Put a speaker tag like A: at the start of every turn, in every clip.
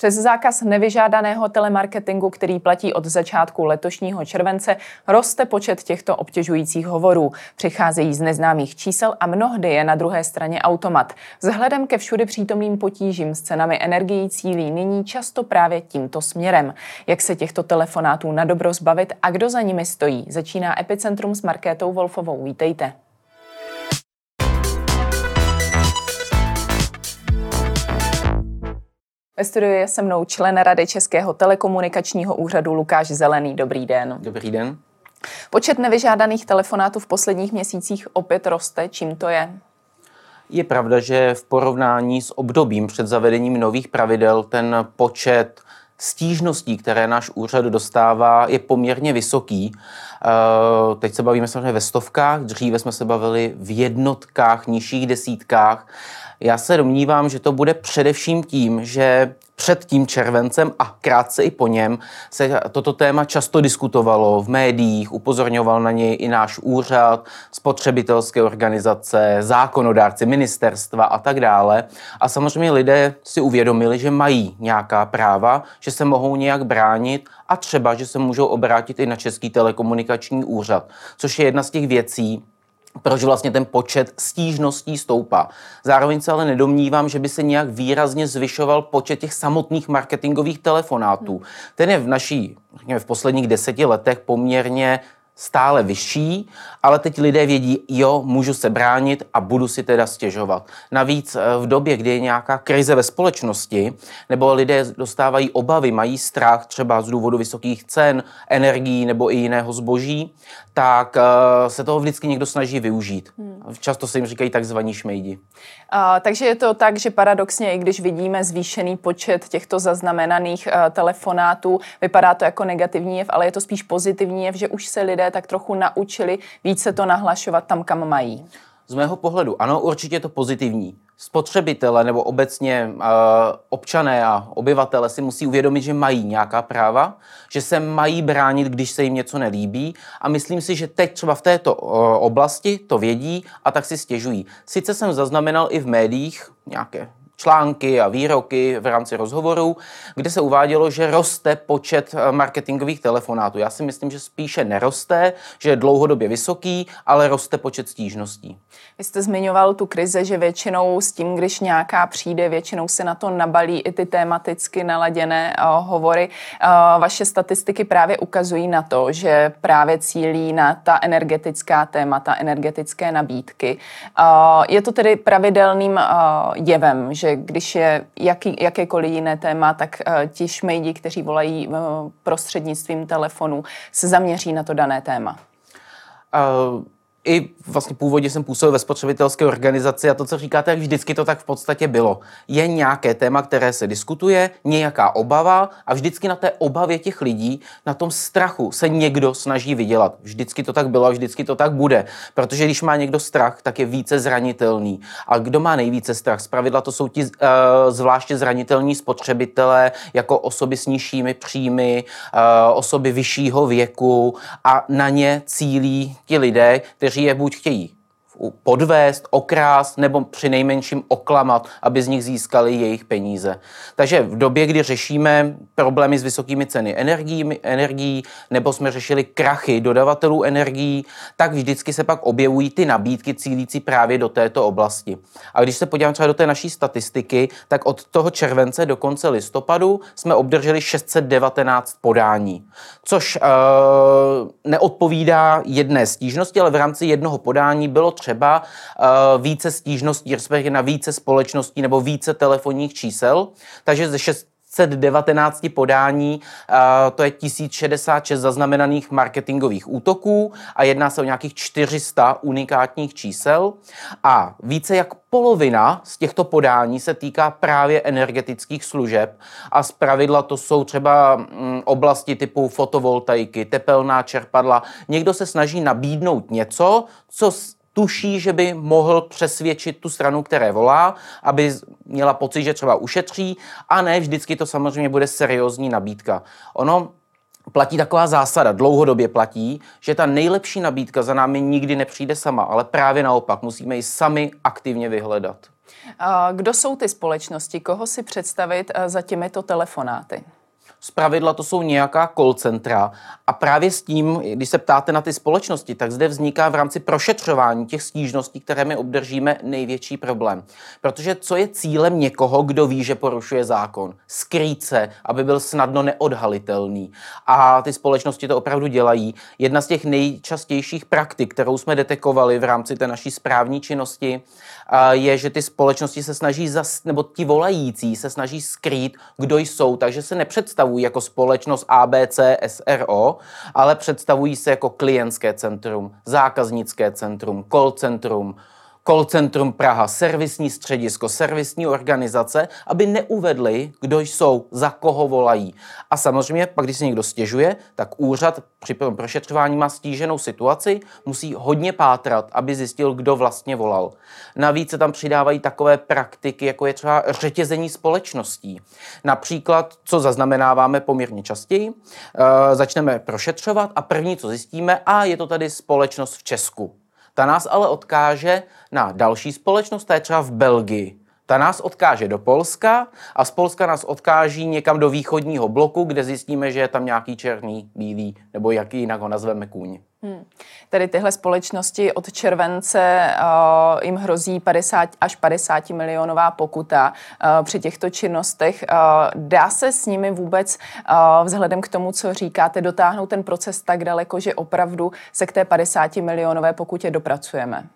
A: Přes zákaz nevyžádaného telemarketingu, který platí od začátku letošního července, roste počet těchto obtěžujících hovorů. Přicházejí z neznámých čísel a mnohdy je na druhé straně automat. Vzhledem ke všudy přítomným potížím s cenami energií cílí nyní často právě tímto směrem. Jak se těchto telefonátů na dobro zbavit a kdo za nimi stojí? Začíná Epicentrum s Markétou Wolfovou. Vítejte. Ve studiu je se mnou člen Rady Českého telekomunikačního úřadu Lukáš Zelený. Dobrý den.
B: Dobrý den.
A: Počet nevyžádaných telefonátů v posledních měsících opět roste. Čím to je?
B: Je pravda, že v porovnání s obdobím před zavedením nových pravidel ten počet stížností, které náš úřad dostává, je poměrně vysoký. Eh, teď se bavíme samozřejmě ve stovkách, dříve jsme se bavili v jednotkách, nižších desítkách. Já se domnívám, že to bude především tím, že před tím červencem a krátce i po něm se toto téma často diskutovalo v médiích, upozorňoval na něj i náš úřad, spotřebitelské organizace, zákonodárci, ministerstva a tak dále. A samozřejmě lidé si uvědomili, že mají nějaká práva, že se mohou nějak bránit a třeba, že se můžou obrátit i na Český telekomunikační úřad, což je jedna z těch věcí, proč vlastně ten počet stížností stoupá. Zároveň se ale nedomnívám, že by se nějak výrazně zvyšoval počet těch samotných marketingových telefonátů. Ten je v naší, v posledních deseti letech poměrně stále vyšší, ale teď lidé vědí, jo, můžu se bránit a budu si teda stěžovat. Navíc eh, v době, kdy je nějaká krize ve společnosti, nebo lidé dostávají obavy, mají strach třeba z důvodu vysokých cen, energií nebo i jiného zboží, tak eh, se toho vždycky někdo snaží využít. Hmm. Často se jim říkají takzvaní šmejdi.
A: A, takže je to tak, že paradoxně, i když vidíme zvýšený počet těchto zaznamenaných uh, telefonátů, vypadá to jako negativní jev, ale je to spíš pozitivní jev, že už se lidé tak trochu naučili více to nahlašovat tam, kam mají.
B: Z mého pohledu, ano, určitě je to pozitivní spotřebitele nebo obecně uh, občané a obyvatele si musí uvědomit, že mají nějaká práva, že se mají bránit, když se jim něco nelíbí a myslím si, že teď třeba v této uh, oblasti to vědí a tak si stěžují. Sice jsem zaznamenal i v médiích nějaké články a výroky v rámci rozhovorů, kde se uvádělo, že roste počet eh, marketingových telefonátů. Já si myslím, že spíše neroste, že je dlouhodobě vysoký, ale roste počet stížností.
A: Vy jste zmiňoval tu krize, že většinou s tím, když nějaká přijde, většinou se na to nabalí i ty tematicky naladěné uh, hovory. Uh, vaše statistiky právě ukazují na to, že právě cílí na ta energetická témata, energetické nabídky. Je to tedy pravidelným jevem, že když je jaký, jakékoliv jiné téma, tak uh, ti šmejdi, kteří volají uh, prostřednictvím telefonu, se zaměří na to dané téma.
B: Uh i vlastně původně jsem působil ve spotřebitelské organizaci a to, co říkáte, vždycky to tak v podstatě bylo. Je nějaké téma, které se diskutuje, nějaká obava a vždycky na té obavě těch lidí, na tom strachu se někdo snaží vydělat. Vždycky to tak bylo a vždycky to tak bude. Protože když má někdo strach, tak je více zranitelný. A kdo má nejvíce strach? Zpravidla to jsou ti uh, zvláště zranitelní spotřebitelé, jako osoby s nižšími příjmy, uh, osoby vyššího věku a na ně cílí ti lidé, kteří kteří je buď chtějí podvést, okrást nebo při nejmenším oklamat, aby z nich získali jejich peníze. Takže v době, kdy řešíme problémy s vysokými ceny energií, energií nebo jsme řešili krachy dodavatelů energií, tak vždycky se pak objevují ty nabídky cílící právě do této oblasti. A když se podívám třeba do té naší statistiky, tak od toho července do konce listopadu jsme obdrželi 619 podání, což uh, neodpovídá jedné stížnosti, ale v rámci jednoho podání bylo třeba třeba uh, více stížností, respektive na více společností nebo více telefonních čísel. Takže ze 619 podání, uh, to je 1066 zaznamenaných marketingových útoků a jedná se o nějakých 400 unikátních čísel. A více jak polovina z těchto podání se týká právě energetických služeb a z pravidla to jsou třeba mm, oblasti typu fotovoltaiky, tepelná čerpadla. Někdo se snaží nabídnout něco, co tuší, že by mohl přesvědčit tu stranu, které volá, aby měla pocit, že třeba ušetří a ne vždycky to samozřejmě bude seriózní nabídka. Ono platí taková zásada, dlouhodobě platí, že ta nejlepší nabídka za námi nikdy nepřijde sama, ale právě naopak musíme ji sami aktivně vyhledat.
A: Kdo jsou ty společnosti? Koho si představit za těmito telefonáty?
B: Z pravidla to jsou nějaká call centra a právě s tím, když se ptáte na ty společnosti, tak zde vzniká v rámci prošetřování těch stížností, které my obdržíme, největší problém. Protože co je cílem někoho, kdo ví, že porušuje zákon? Skrýt se, aby byl snadno neodhalitelný. A ty společnosti to opravdu dělají. Jedna z těch nejčastějších praktik, kterou jsme detekovali v rámci té naší správní činnosti, je, že ty společnosti se snaží, zas, nebo ti volající se snaží skrýt, kdo jsou, takže se nepředstavují jako společnost ABC SRO, ale představují se jako klientské centrum, zákaznické centrum, call centrum, call centrum Praha, servisní středisko, servisní organizace, aby neuvedli, kdo jsou, za koho volají. A samozřejmě, pak když se někdo stěžuje, tak úřad při prošetřování má stíženou situaci, musí hodně pátrat, aby zjistil, kdo vlastně volal. Navíc se tam přidávají takové praktiky, jako je třeba řetězení společností. Například, co zaznamenáváme poměrně častěji, e, začneme prošetřovat a první, co zjistíme, a je to tady společnost v Česku. Ta nás ale odkáže na další společnost, ta je třeba v Belgii. Ta nás odkáže do Polska a z Polska nás odkáží někam do východního bloku, kde zjistíme, že je tam nějaký černý, bílý, nebo jaký jinak ho nazveme kůň. Hmm.
A: Tedy tyhle společnosti od července uh, jim hrozí 50 až 50 milionová pokuta uh, při těchto činnostech. Uh, dá se s nimi vůbec uh, vzhledem k tomu, co říkáte, dotáhnout ten proces tak daleko, že opravdu se k té 50 milionové pokutě dopracujeme?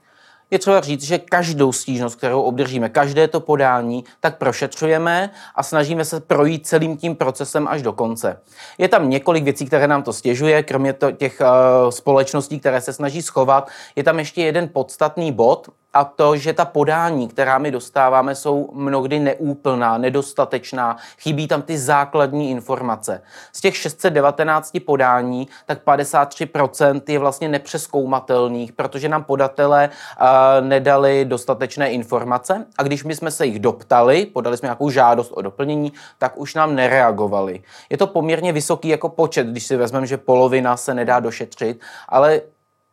B: Je třeba říct, že každou stížnost, kterou obdržíme, každé to podání, tak prošetřujeme a snažíme se projít celým tím procesem až do konce. Je tam několik věcí, které nám to stěžuje, kromě to, těch uh, společností, které se snaží schovat. Je tam ještě jeden podstatný bod, a to, že ta podání, která my dostáváme, jsou mnohdy neúplná, nedostatečná, chybí tam ty základní informace. Z těch 619 podání, tak 53% je vlastně nepřeskoumatelných, protože nám podatelé uh, nedali dostatečné informace a když my jsme se jich doptali, podali jsme nějakou žádost o doplnění, tak už nám nereagovali. Je to poměrně vysoký jako počet, když si vezmeme, že polovina se nedá došetřit, ale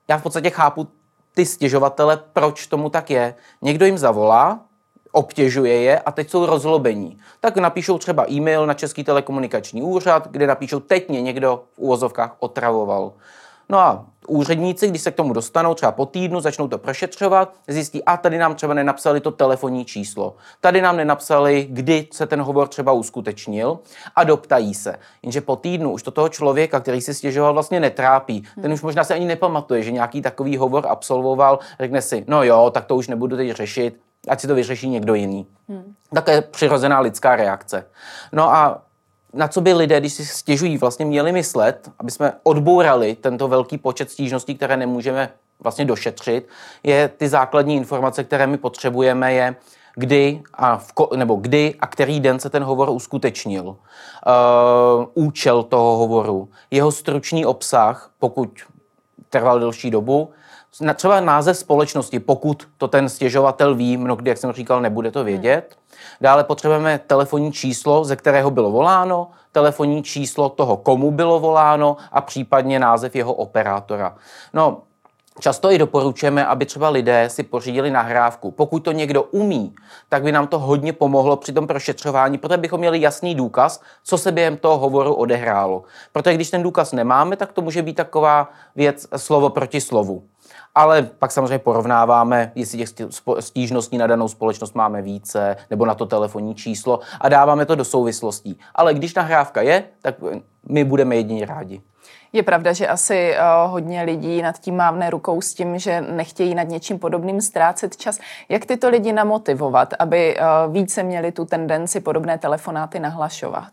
B: já v podstatě chápu ty stěžovatele, proč tomu tak je. Někdo jim zavolá, obtěžuje je a teď jsou rozlobení. Tak napíšou třeba e-mail na Český telekomunikační úřad, kde napíšou, teď mě někdo v úvozovkách otravoval. No a úředníci, když se k tomu dostanou, třeba po týdnu, začnou to prošetřovat, zjistí, a tady nám třeba nenapsali to telefonní číslo, tady nám nenapsali, kdy se ten hovor třeba uskutečnil a doptají se. Jenže po týdnu už to toho člověka, který si stěžoval, vlastně netrápí. Ten už možná se ani nepamatuje, že nějaký takový hovor absolvoval, řekne si, no jo, tak to už nebudu teď řešit, ať si to vyřeší někdo jiný. Hmm. Také přirozená lidská reakce. No a na co by lidé, když si stěžují, vlastně měli myslet, aby jsme odbourali tento velký počet stížností, které nemůžeme vlastně došetřit, je ty základní informace, které my potřebujeme, je kdy a, v, nebo kdy a který den se ten hovor uskutečnil, uh, účel toho hovoru, jeho stručný obsah, pokud trval delší dobu, třeba název společnosti, pokud to ten stěžovatel ví, mnohdy, jak jsem říkal, nebude to vědět. Dále potřebujeme telefonní číslo, ze kterého bylo voláno, telefonní číslo toho, komu bylo voláno a případně název jeho operátora. No, Často i doporučujeme, aby třeba lidé si pořídili nahrávku. Pokud to někdo umí, tak by nám to hodně pomohlo při tom prošetřování, protože bychom měli jasný důkaz, co se během toho hovoru odehrálo. Protože když ten důkaz nemáme, tak to může být taková věc slovo proti slovu ale pak samozřejmě porovnáváme, jestli těch stížností na danou společnost máme více, nebo na to telefonní číslo a dáváme to do souvislostí. Ale když nahrávka je, tak my budeme jedině rádi.
A: Je pravda, že asi uh, hodně lidí nad tím mávne rukou s tím, že nechtějí nad něčím podobným ztrácet čas. Jak tyto lidi namotivovat, aby uh, více měli tu tendenci podobné telefonáty nahlašovat?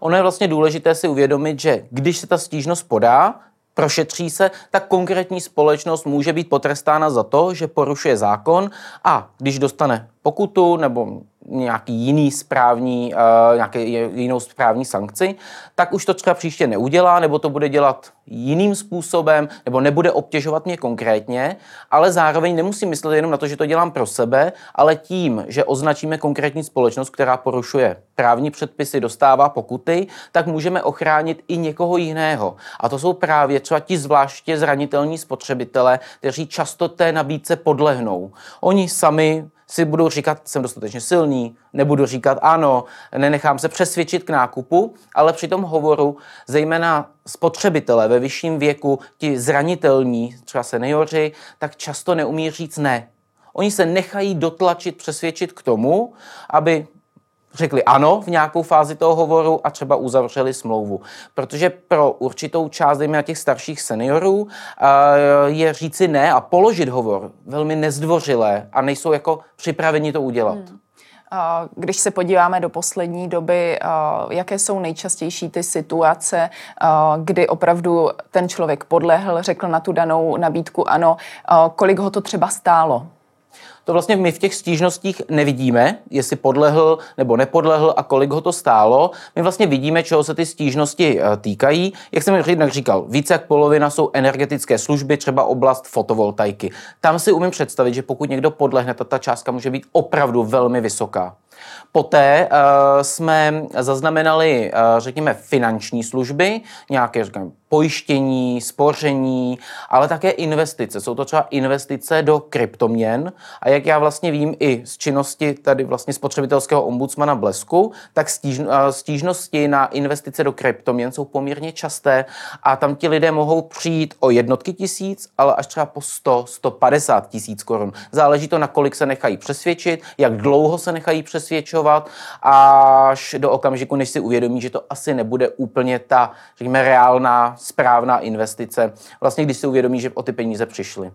B: Ono je vlastně důležité si uvědomit, že když se ta stížnost podá, prošetří se, tak konkrétní společnost může být potrestána za to, že porušuje zákon a když dostane pokutu nebo nějaký jiný správní, uh, nějaký jinou správní sankci, tak už to třeba příště neudělá, nebo to bude dělat jiným způsobem, nebo nebude obtěžovat mě konkrétně, ale zároveň nemusím myslet jenom na to, že to dělám pro sebe, ale tím, že označíme konkrétní společnost, která porušuje právní předpisy, dostává pokuty, tak můžeme ochránit i někoho jiného. A to jsou právě třeba ti zvláště zranitelní spotřebitele, kteří často té nabídce podlehnou. Oni sami si budu říkat, jsem dostatečně silný, nebudu říkat ano, nenechám se přesvědčit k nákupu, ale při tom hovoru, zejména spotřebitelé ve vyšším věku, ti zranitelní, třeba seniori, tak často neumí říct ne. Oni se nechají dotlačit, přesvědčit k tomu, aby řekli ano v nějakou fázi toho hovoru a třeba uzavřeli smlouvu. Protože pro určitou část, dejme těch starších seniorů, je říci ne a položit hovor velmi nezdvořilé a nejsou jako připraveni to udělat. Hmm.
A: Když se podíváme do poslední doby, jaké jsou nejčastější ty situace, kdy opravdu ten člověk podlehl, řekl na tu danou nabídku ano, kolik ho to třeba stálo?
B: To vlastně my v těch stížnostích nevidíme, jestli podlehl nebo nepodlehl a kolik ho to stálo. My vlastně vidíme, čeho se ty stížnosti eh, týkají. Jak jsem jednak říkal, více jak polovina jsou energetické služby, třeba oblast fotovoltaiky. Tam si umím představit, že pokud někdo podlehne, ta, ta částka může být opravdu velmi vysoká. Poté uh, jsme zaznamenali, uh, řekněme, finanční služby, nějaké řekněme, pojištění, spoření, ale také investice. Jsou to třeba investice do kryptoměn a jak já vlastně vím i z činnosti tady vlastně spotřebitelského ombudsmana Blesku, tak uh, stížnosti na investice do kryptoměn jsou poměrně časté a tam ti lidé mohou přijít o jednotky tisíc, ale až třeba po 100, 150 tisíc korun. Záleží to, na kolik se nechají přesvědčit, jak dlouho se nechají přesvědčovat přesvědčovat až do okamžiku, než si uvědomí, že to asi nebude úplně ta, řekněme, reálná, správná investice, vlastně když si uvědomí, že o ty peníze přišly.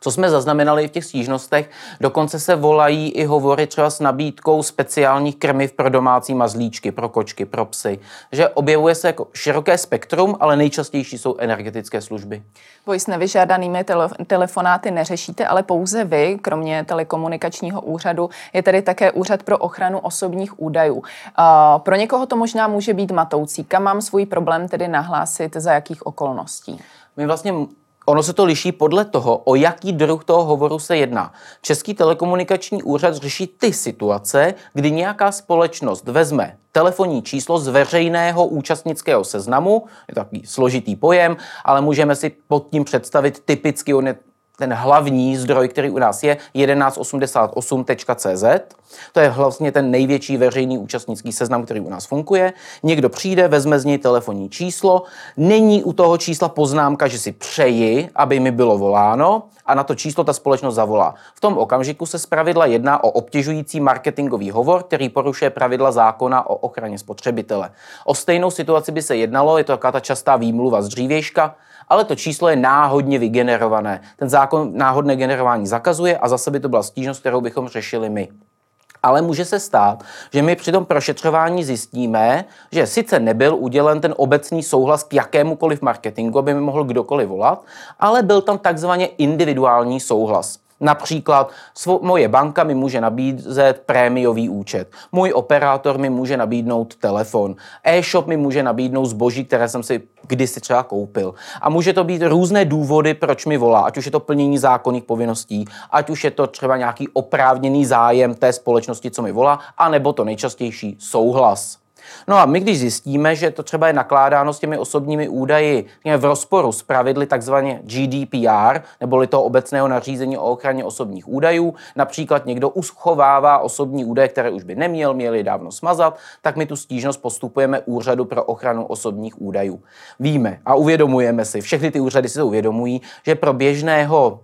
B: Co jsme zaznamenali v těch stížnostech, dokonce se volají i hovory třeba s nabídkou speciálních krmiv pro domácí mazlíčky, pro kočky, pro psy. Že objevuje se jako široké spektrum, ale nejčastější jsou energetické služby.
A: Vy s nevyžádanými tele- telefonáty neřešíte, ale pouze vy, kromě telekomunikačního úřadu, je tedy také úřad pro ochranu osobních údajů. Uh, pro někoho to možná může být matoucí. Kam mám svůj problém tedy nahlásit, za jakých okolností?
B: My vlastně Ono se to liší podle toho, o jaký druh toho hovoru se jedná. Český telekomunikační úřad řeší ty situace, kdy nějaká společnost vezme telefonní číslo z veřejného účastnického seznamu, je to takový složitý pojem, ale můžeme si pod tím představit typicky, ten hlavní zdroj, který u nás je 1188.cz. To je vlastně ten největší veřejný účastnický seznam, který u nás funguje. Někdo přijde, vezme z něj telefonní číslo, není u toho čísla poznámka, že si přeji, aby mi bylo voláno a na to číslo ta společnost zavolá. V tom okamžiku se zpravidla jedná o obtěžující marketingový hovor, který porušuje pravidla zákona o ochraně spotřebitele. O stejnou situaci by se jednalo, je to taková ta častá výmluva z dřívějška, ale to číslo je náhodně vygenerované. Ten zákon náhodné generování zakazuje a zase by to byla stížnost, kterou bychom řešili my. Ale může se stát, že my při tom prošetřování zjistíme, že sice nebyl udělen ten obecný souhlas k jakémukoliv marketingu, aby mi mohl kdokoliv volat, ale byl tam takzvaně individuální souhlas. Například moje banka mi může nabízet prémiový účet, můj operátor mi může nabídnout telefon, e-shop mi může nabídnout zboží, které jsem si kdysi třeba koupil. A může to být různé důvody, proč mi volá, ať už je to plnění zákonných povinností, ať už je to třeba nějaký oprávněný zájem té společnosti, co mi volá, anebo to nejčastější souhlas. No a my, když zjistíme, že to třeba je nakládáno s těmi osobními údaji v rozporu s pravidly takzvaně GDPR, neboli toho obecného nařízení o ochraně osobních údajů, například někdo uschovává osobní údaje, které už by neměl, měli dávno smazat, tak my tu stížnost postupujeme úřadu pro ochranu osobních údajů. Víme a uvědomujeme si, všechny ty úřady si to uvědomují, že pro běžného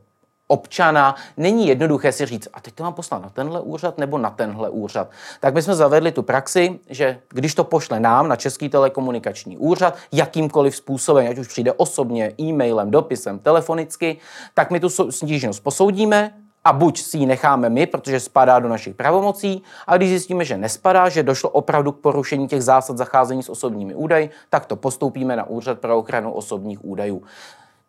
B: občana není jednoduché si říct, a teď to mám poslat na tenhle úřad nebo na tenhle úřad. Tak my jsme zavedli tu praxi, že když to pošle nám na Český telekomunikační úřad, jakýmkoliv způsobem, ať už přijde osobně, e-mailem, dopisem, telefonicky, tak my tu stížnost posoudíme, a buď si ji necháme my, protože spadá do našich pravomocí, a když zjistíme, že nespadá, že došlo opravdu k porušení těch zásad zacházení s osobními údaji, tak to postoupíme na Úřad pro ochranu osobních údajů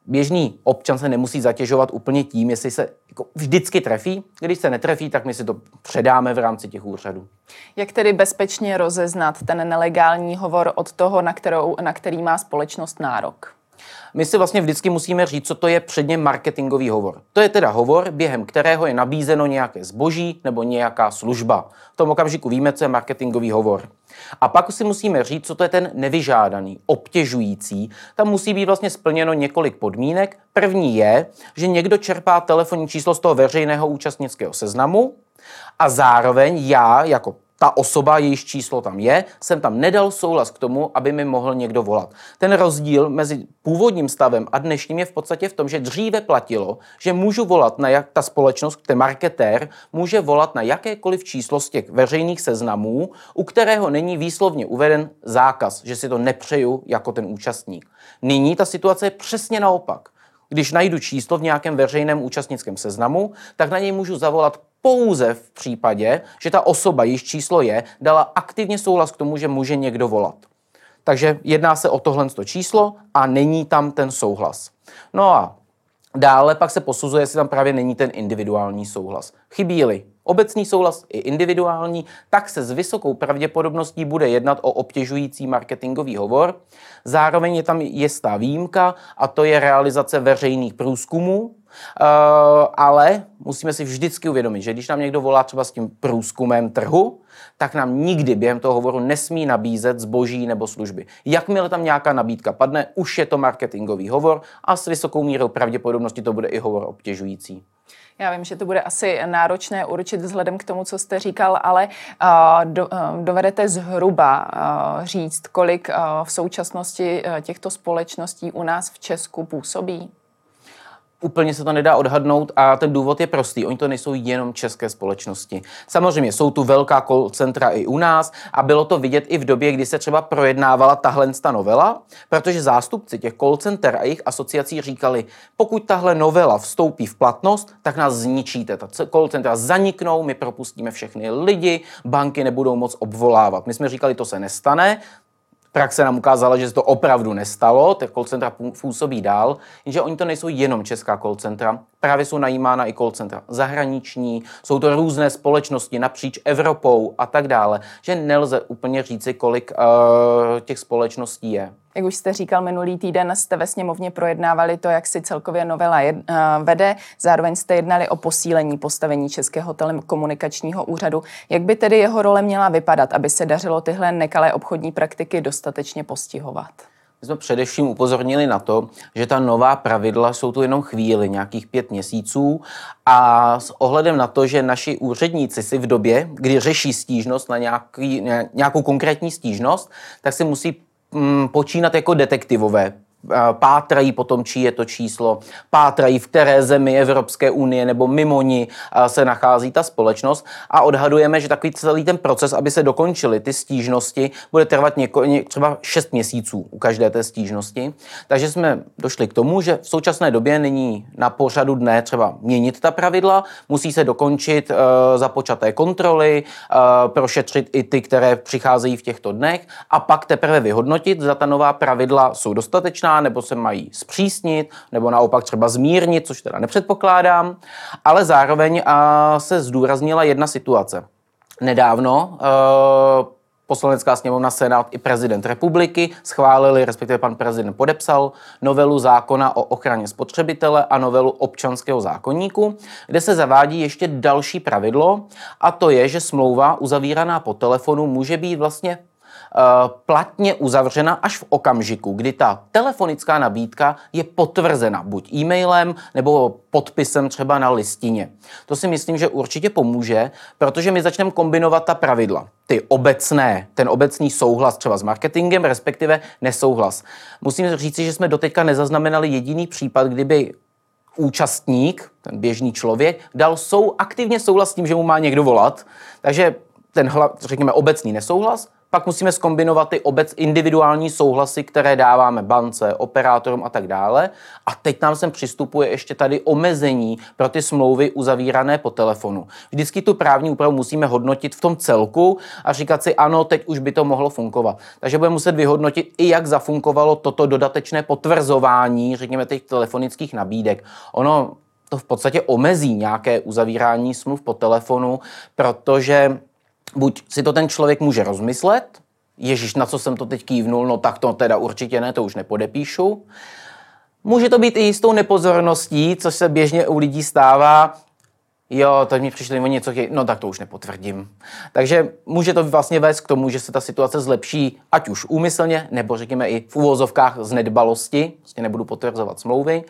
B: běžný občan se nemusí zatěžovat úplně tím, jestli se jako vždycky trefí. Když se netrefí, tak my si to předáme v rámci těch úřadů.
A: Jak tedy bezpečně rozeznat ten nelegální hovor od toho, na, kterou, na který má společnost nárok?
B: My si vlastně vždycky musíme říct, co to je předně marketingový hovor. To je teda hovor, během kterého je nabízeno nějaké zboží nebo nějaká služba. V tom okamžiku víme, co je marketingový hovor. A pak si musíme říct, co to je ten nevyžádaný, obtěžující. Tam musí být vlastně splněno několik podmínek. První je, že někdo čerpá telefonní číslo z toho veřejného účastnického seznamu, A zároveň já, jako ta osoba, jejíž číslo tam je, jsem tam nedal souhlas k tomu, aby mi mohl někdo volat. Ten rozdíl mezi původním stavem a dnešním je v podstatě v tom, že dříve platilo, že můžu volat na jak ta společnost, ten marketér, může volat na jakékoliv číslo z těch veřejných seznamů, u kterého není výslovně uveden zákaz, že si to nepřeju jako ten účastník. Nyní ta situace je přesně naopak. Když najdu číslo v nějakém veřejném účastnickém seznamu, tak na něj můžu zavolat pouze v případě, že ta osoba, jejíž číslo je, dala aktivně souhlas k tomu, že může někdo volat. Takže jedná se o tohle číslo a není tam ten souhlas. No a dále pak se posuzuje, jestli tam právě není ten individuální souhlas. Chybí-li obecný souhlas i individuální, tak se s vysokou pravděpodobností bude jednat o obtěžující marketingový hovor. Zároveň je tam jistá výjimka a to je realizace veřejných průzkumů, Uh, ale musíme si vždycky uvědomit, že když nám někdo volá třeba s tím průzkumem trhu, tak nám nikdy během toho hovoru nesmí nabízet zboží nebo služby. Jakmile tam nějaká nabídka padne, už je to marketingový hovor a s vysokou mírou pravděpodobnosti to bude i hovor obtěžující.
A: Já vím, že to bude asi náročné určit vzhledem k tomu, co jste říkal, ale uh, do, uh, dovedete zhruba uh, říct, kolik v současnosti těchto společností u nás v Česku působí?
B: Úplně se to nedá odhadnout a ten důvod je prostý. Oni to nejsou jenom české společnosti. Samozřejmě jsou tu velká call centra i u nás a bylo to vidět i v době, kdy se třeba projednávala tahle novela, protože zástupci těch call center a jejich asociací říkali, pokud tahle novela vstoupí v platnost, tak nás zničíte. Ta call centra zaniknou, my propustíme všechny lidi, banky nebudou moc obvolávat. My jsme říkali, to se nestane, praxe nám ukázala, že se to opravdu nestalo, ty call centra působí dál, jenže oni to nejsou jenom česká call centra, právě jsou najímána i call centra zahraniční, jsou to různé společnosti napříč Evropou a tak dále, že nelze úplně říci, kolik uh, těch společností je.
A: Jak už jste říkal, minulý týden jste ve sněmovně projednávali to, jak si celkově novela jed, uh, vede. Zároveň jste jednali o posílení postavení Českého telekomunikačního úřadu. Jak by tedy jeho role měla vypadat, aby se dařilo tyhle nekalé obchodní praktiky dostatečně postihovat?
B: My jsme především upozornili na to, že ta nová pravidla jsou tu jenom chvíli, nějakých pět měsíců. A s ohledem na to, že naši úředníci si v době, kdy řeší stížnost na nějaký, nějakou konkrétní stížnost, tak si musí mm, počínat jako detektivové pátrají potom, čí je to číslo, pátrají, v které zemi Evropské unie nebo mimo ní se nachází ta společnost a odhadujeme, že takový celý ten proces, aby se dokončily ty stížnosti, bude trvat něko, ně, třeba 6 měsíců u každé té stížnosti. Takže jsme došli k tomu, že v současné době není na pořadu dne třeba měnit ta pravidla, musí se dokončit uh, započaté kontroly, uh, prošetřit i ty, které přicházejí v těchto dnech a pak teprve vyhodnotit, zda ta nová pravidla jsou dostatečná příslušná, nebo se mají zpřísnit, nebo naopak třeba zmírnit, což teda nepředpokládám, ale zároveň se zdůraznila jedna situace. Nedávno uh, Poslanecká sněmovna, Senát i prezident republiky schválili, respektive pan prezident podepsal novelu zákona o ochraně spotřebitele a novelu občanského zákonníku, kde se zavádí ještě další pravidlo a to je, že smlouva uzavíraná po telefonu může být vlastně platně uzavřena až v okamžiku, kdy ta telefonická nabídka je potvrzena buď e-mailem nebo podpisem třeba na listině. To si myslím, že určitě pomůže, protože my začneme kombinovat ta pravidla. Ty obecné, ten obecný souhlas třeba s marketingem, respektive nesouhlas. Musím říct, že jsme doteďka nezaznamenali jediný případ, kdyby účastník, ten běžný člověk, dal sou, aktivně souhlas s tím, že mu má někdo volat. Takže ten, řekněme, obecný nesouhlas pak musíme skombinovat ty obec individuální souhlasy, které dáváme bance, operátorům a tak dále. A teď nám sem přistupuje ještě tady omezení pro ty smlouvy uzavírané po telefonu. Vždycky tu právní úpravu musíme hodnotit v tom celku a říkat si, ano, teď už by to mohlo fungovat. Takže budeme muset vyhodnotit i, jak zafunkovalo toto dodatečné potvrzování, řekněme, těch telefonických nabídek. Ono to v podstatě omezí nějaké uzavírání smluv po telefonu, protože buď si to ten člověk může rozmyslet, Ježíš, na co jsem to teď kývnul, no tak to teda určitě ne, to už nepodepíšu. Může to být i jistou nepozorností, což se běžně u lidí stává. Jo, to mi přišli o něco, no tak to už nepotvrdím. Takže může to vlastně vést k tomu, že se ta situace zlepší, ať už úmyslně, nebo řekněme i v úvozovkách z nedbalosti, vlastně nebudu potvrzovat smlouvy.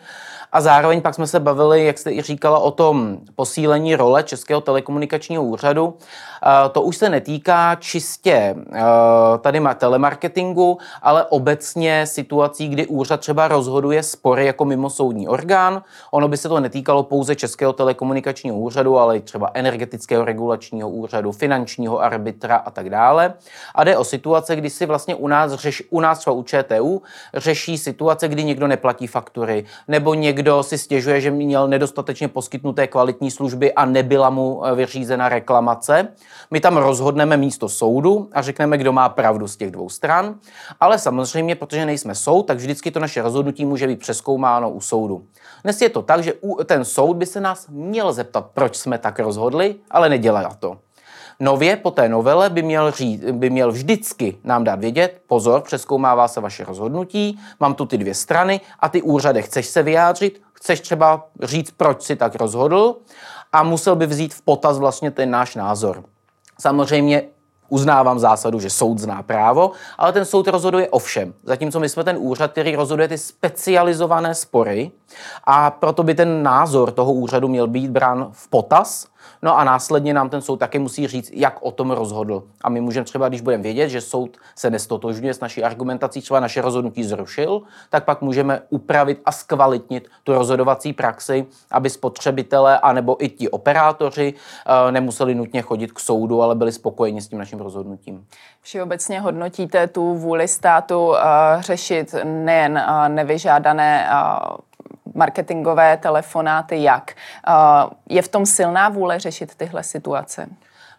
B: A zároveň pak jsme se bavili, jak jste i říkala, o tom posílení role Českého telekomunikačního úřadu. To už se netýká čistě tady telemarketingu, ale obecně situací, kdy úřad třeba rozhoduje spory jako mimosoudní orgán. Ono by se to netýkalo pouze Českého telekomunikačního úřadu, ale i třeba energetického regulačního úřadu, finančního arbitra a tak dále. A jde o situace, kdy si vlastně u nás, řeš, u nás třeba u ČTU řeší situace, kdy někdo neplatí faktury, nebo někdo si stěžuje, že měl nedostatečně poskytnuté kvalitní služby a nebyla mu eh, vyřízena reklamace. My tam rozhodneme místo soudu a řekneme, kdo má pravdu z těch dvou stran. Ale samozřejmě, protože nejsme soud, tak vždycky to naše rozhodnutí může být přeskoumáno u soudu. Dnes je to tak, že ten soud by se nás měl zeptat, proč jsme tak rozhodli, ale nedělá to. Nově po té novele by měl, říct, by měl vždycky nám dát vědět, pozor, přeskoumává se vaše rozhodnutí, mám tu ty dvě strany a ty úřady, chceš se vyjádřit, chceš třeba říct, proč si tak rozhodl a musel by vzít v potaz vlastně ten náš názor. Samozřejmě uznávám zásadu, že soud zná právo, ale ten soud rozhoduje o všem. Zatímco my jsme ten úřad, který rozhoduje ty specializované spory a proto by ten názor toho úřadu měl být brán v potaz No a následně nám ten soud také musí říct, jak o tom rozhodl. A my můžeme třeba, když budeme vědět, že soud se nestotožňuje s naší argumentací, třeba naše rozhodnutí zrušil, tak pak můžeme upravit a zkvalitnit tu rozhodovací praxi, aby spotřebitelé anebo i ti operátoři uh, nemuseli nutně chodit k soudu, ale byli spokojeni s tím naším rozhodnutím.
A: Všeobecně hodnotíte tu vůli státu uh, řešit nejen uh, nevyžádané uh, marketingové telefonáty, jak. Je v tom silná vůle řešit tyhle situace?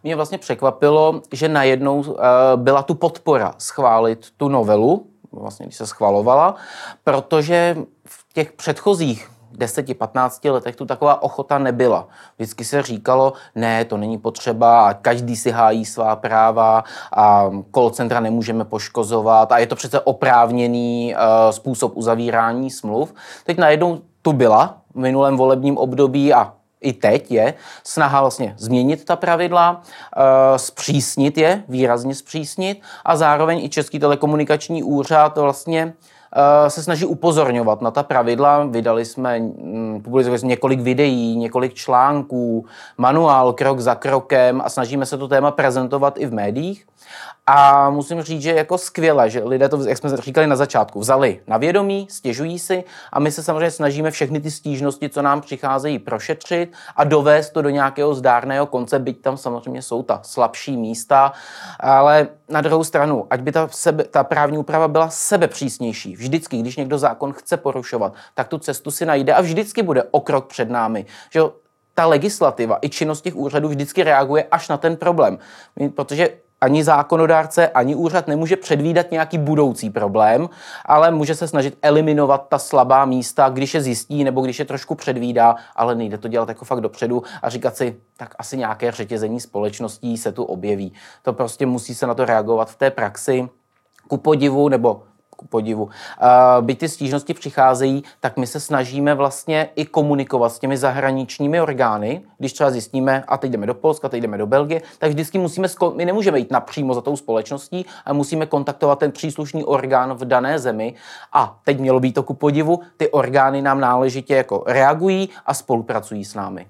B: Mě vlastně překvapilo, že najednou byla tu podpora schválit tu novelu, vlastně když se schvalovala, protože v těch předchozích 10-15 letech tu taková ochota nebyla. Vždycky se říkalo, ne, to není potřeba a každý si hájí svá práva a call centra nemůžeme poškozovat a je to přece oprávněný uh, způsob uzavírání smluv. Teď najednou tu byla v minulém volebním období a i teď je snaha vlastně změnit ta pravidla, eh, zpřísnit je, výrazně zpřísnit a zároveň i Český telekomunikační úřad vlastně se snaží upozorňovat na ta pravidla. Vydali jsme, mm, publikovali jsme několik videí, několik článků, manuál krok za krokem a snažíme se to téma prezentovat i v médiích. A musím říct, že jako skvěle, že lidé to, jak jsme říkali na začátku, vzali na vědomí, stěžují si a my se samozřejmě snažíme všechny ty stížnosti, co nám přicházejí, prošetřit a dovést to do nějakého zdárného konce, byť tam samozřejmě jsou ta slabší místa, ale na druhou stranu, ať by ta, sebe, ta právní úprava byla sebepřísnější, vždycky, když někdo zákon chce porušovat, tak tu cestu si najde a vždycky bude o krok před námi. Že ta legislativa i činnost těch úřadů vždycky reaguje až na ten problém. Protože ani zákonodárce, ani úřad nemůže předvídat nějaký budoucí problém, ale může se snažit eliminovat ta slabá místa, když je zjistí nebo když je trošku předvídá, ale nejde to dělat jako fakt dopředu a říkat si, tak asi nějaké řetězení společností se tu objeví. To prostě musí se na to reagovat v té praxi. Ku podivu, nebo ku podivu. Byť ty stížnosti přicházejí, tak my se snažíme vlastně i komunikovat s těmi zahraničními orgány, když třeba zjistíme, a teď jdeme do Polska, teď jdeme do Belgie, tak vždycky musíme, my nemůžeme jít napřímo za tou společností, ale musíme kontaktovat ten příslušný orgán v dané zemi. A teď mělo být to ku podivu, ty orgány nám náležitě jako reagují a spolupracují s námi.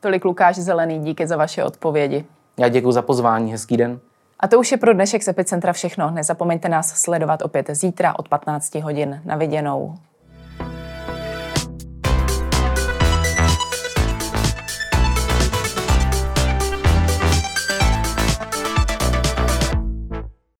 A: Tolik Lukáš Zelený, díky za vaše odpovědi.
B: Já děkuji za pozvání, hezký den.
A: A to už je pro dnešek z Epicentra všechno. Nezapomeňte nás sledovat opět zítra od 15 hodin. Na viděnou.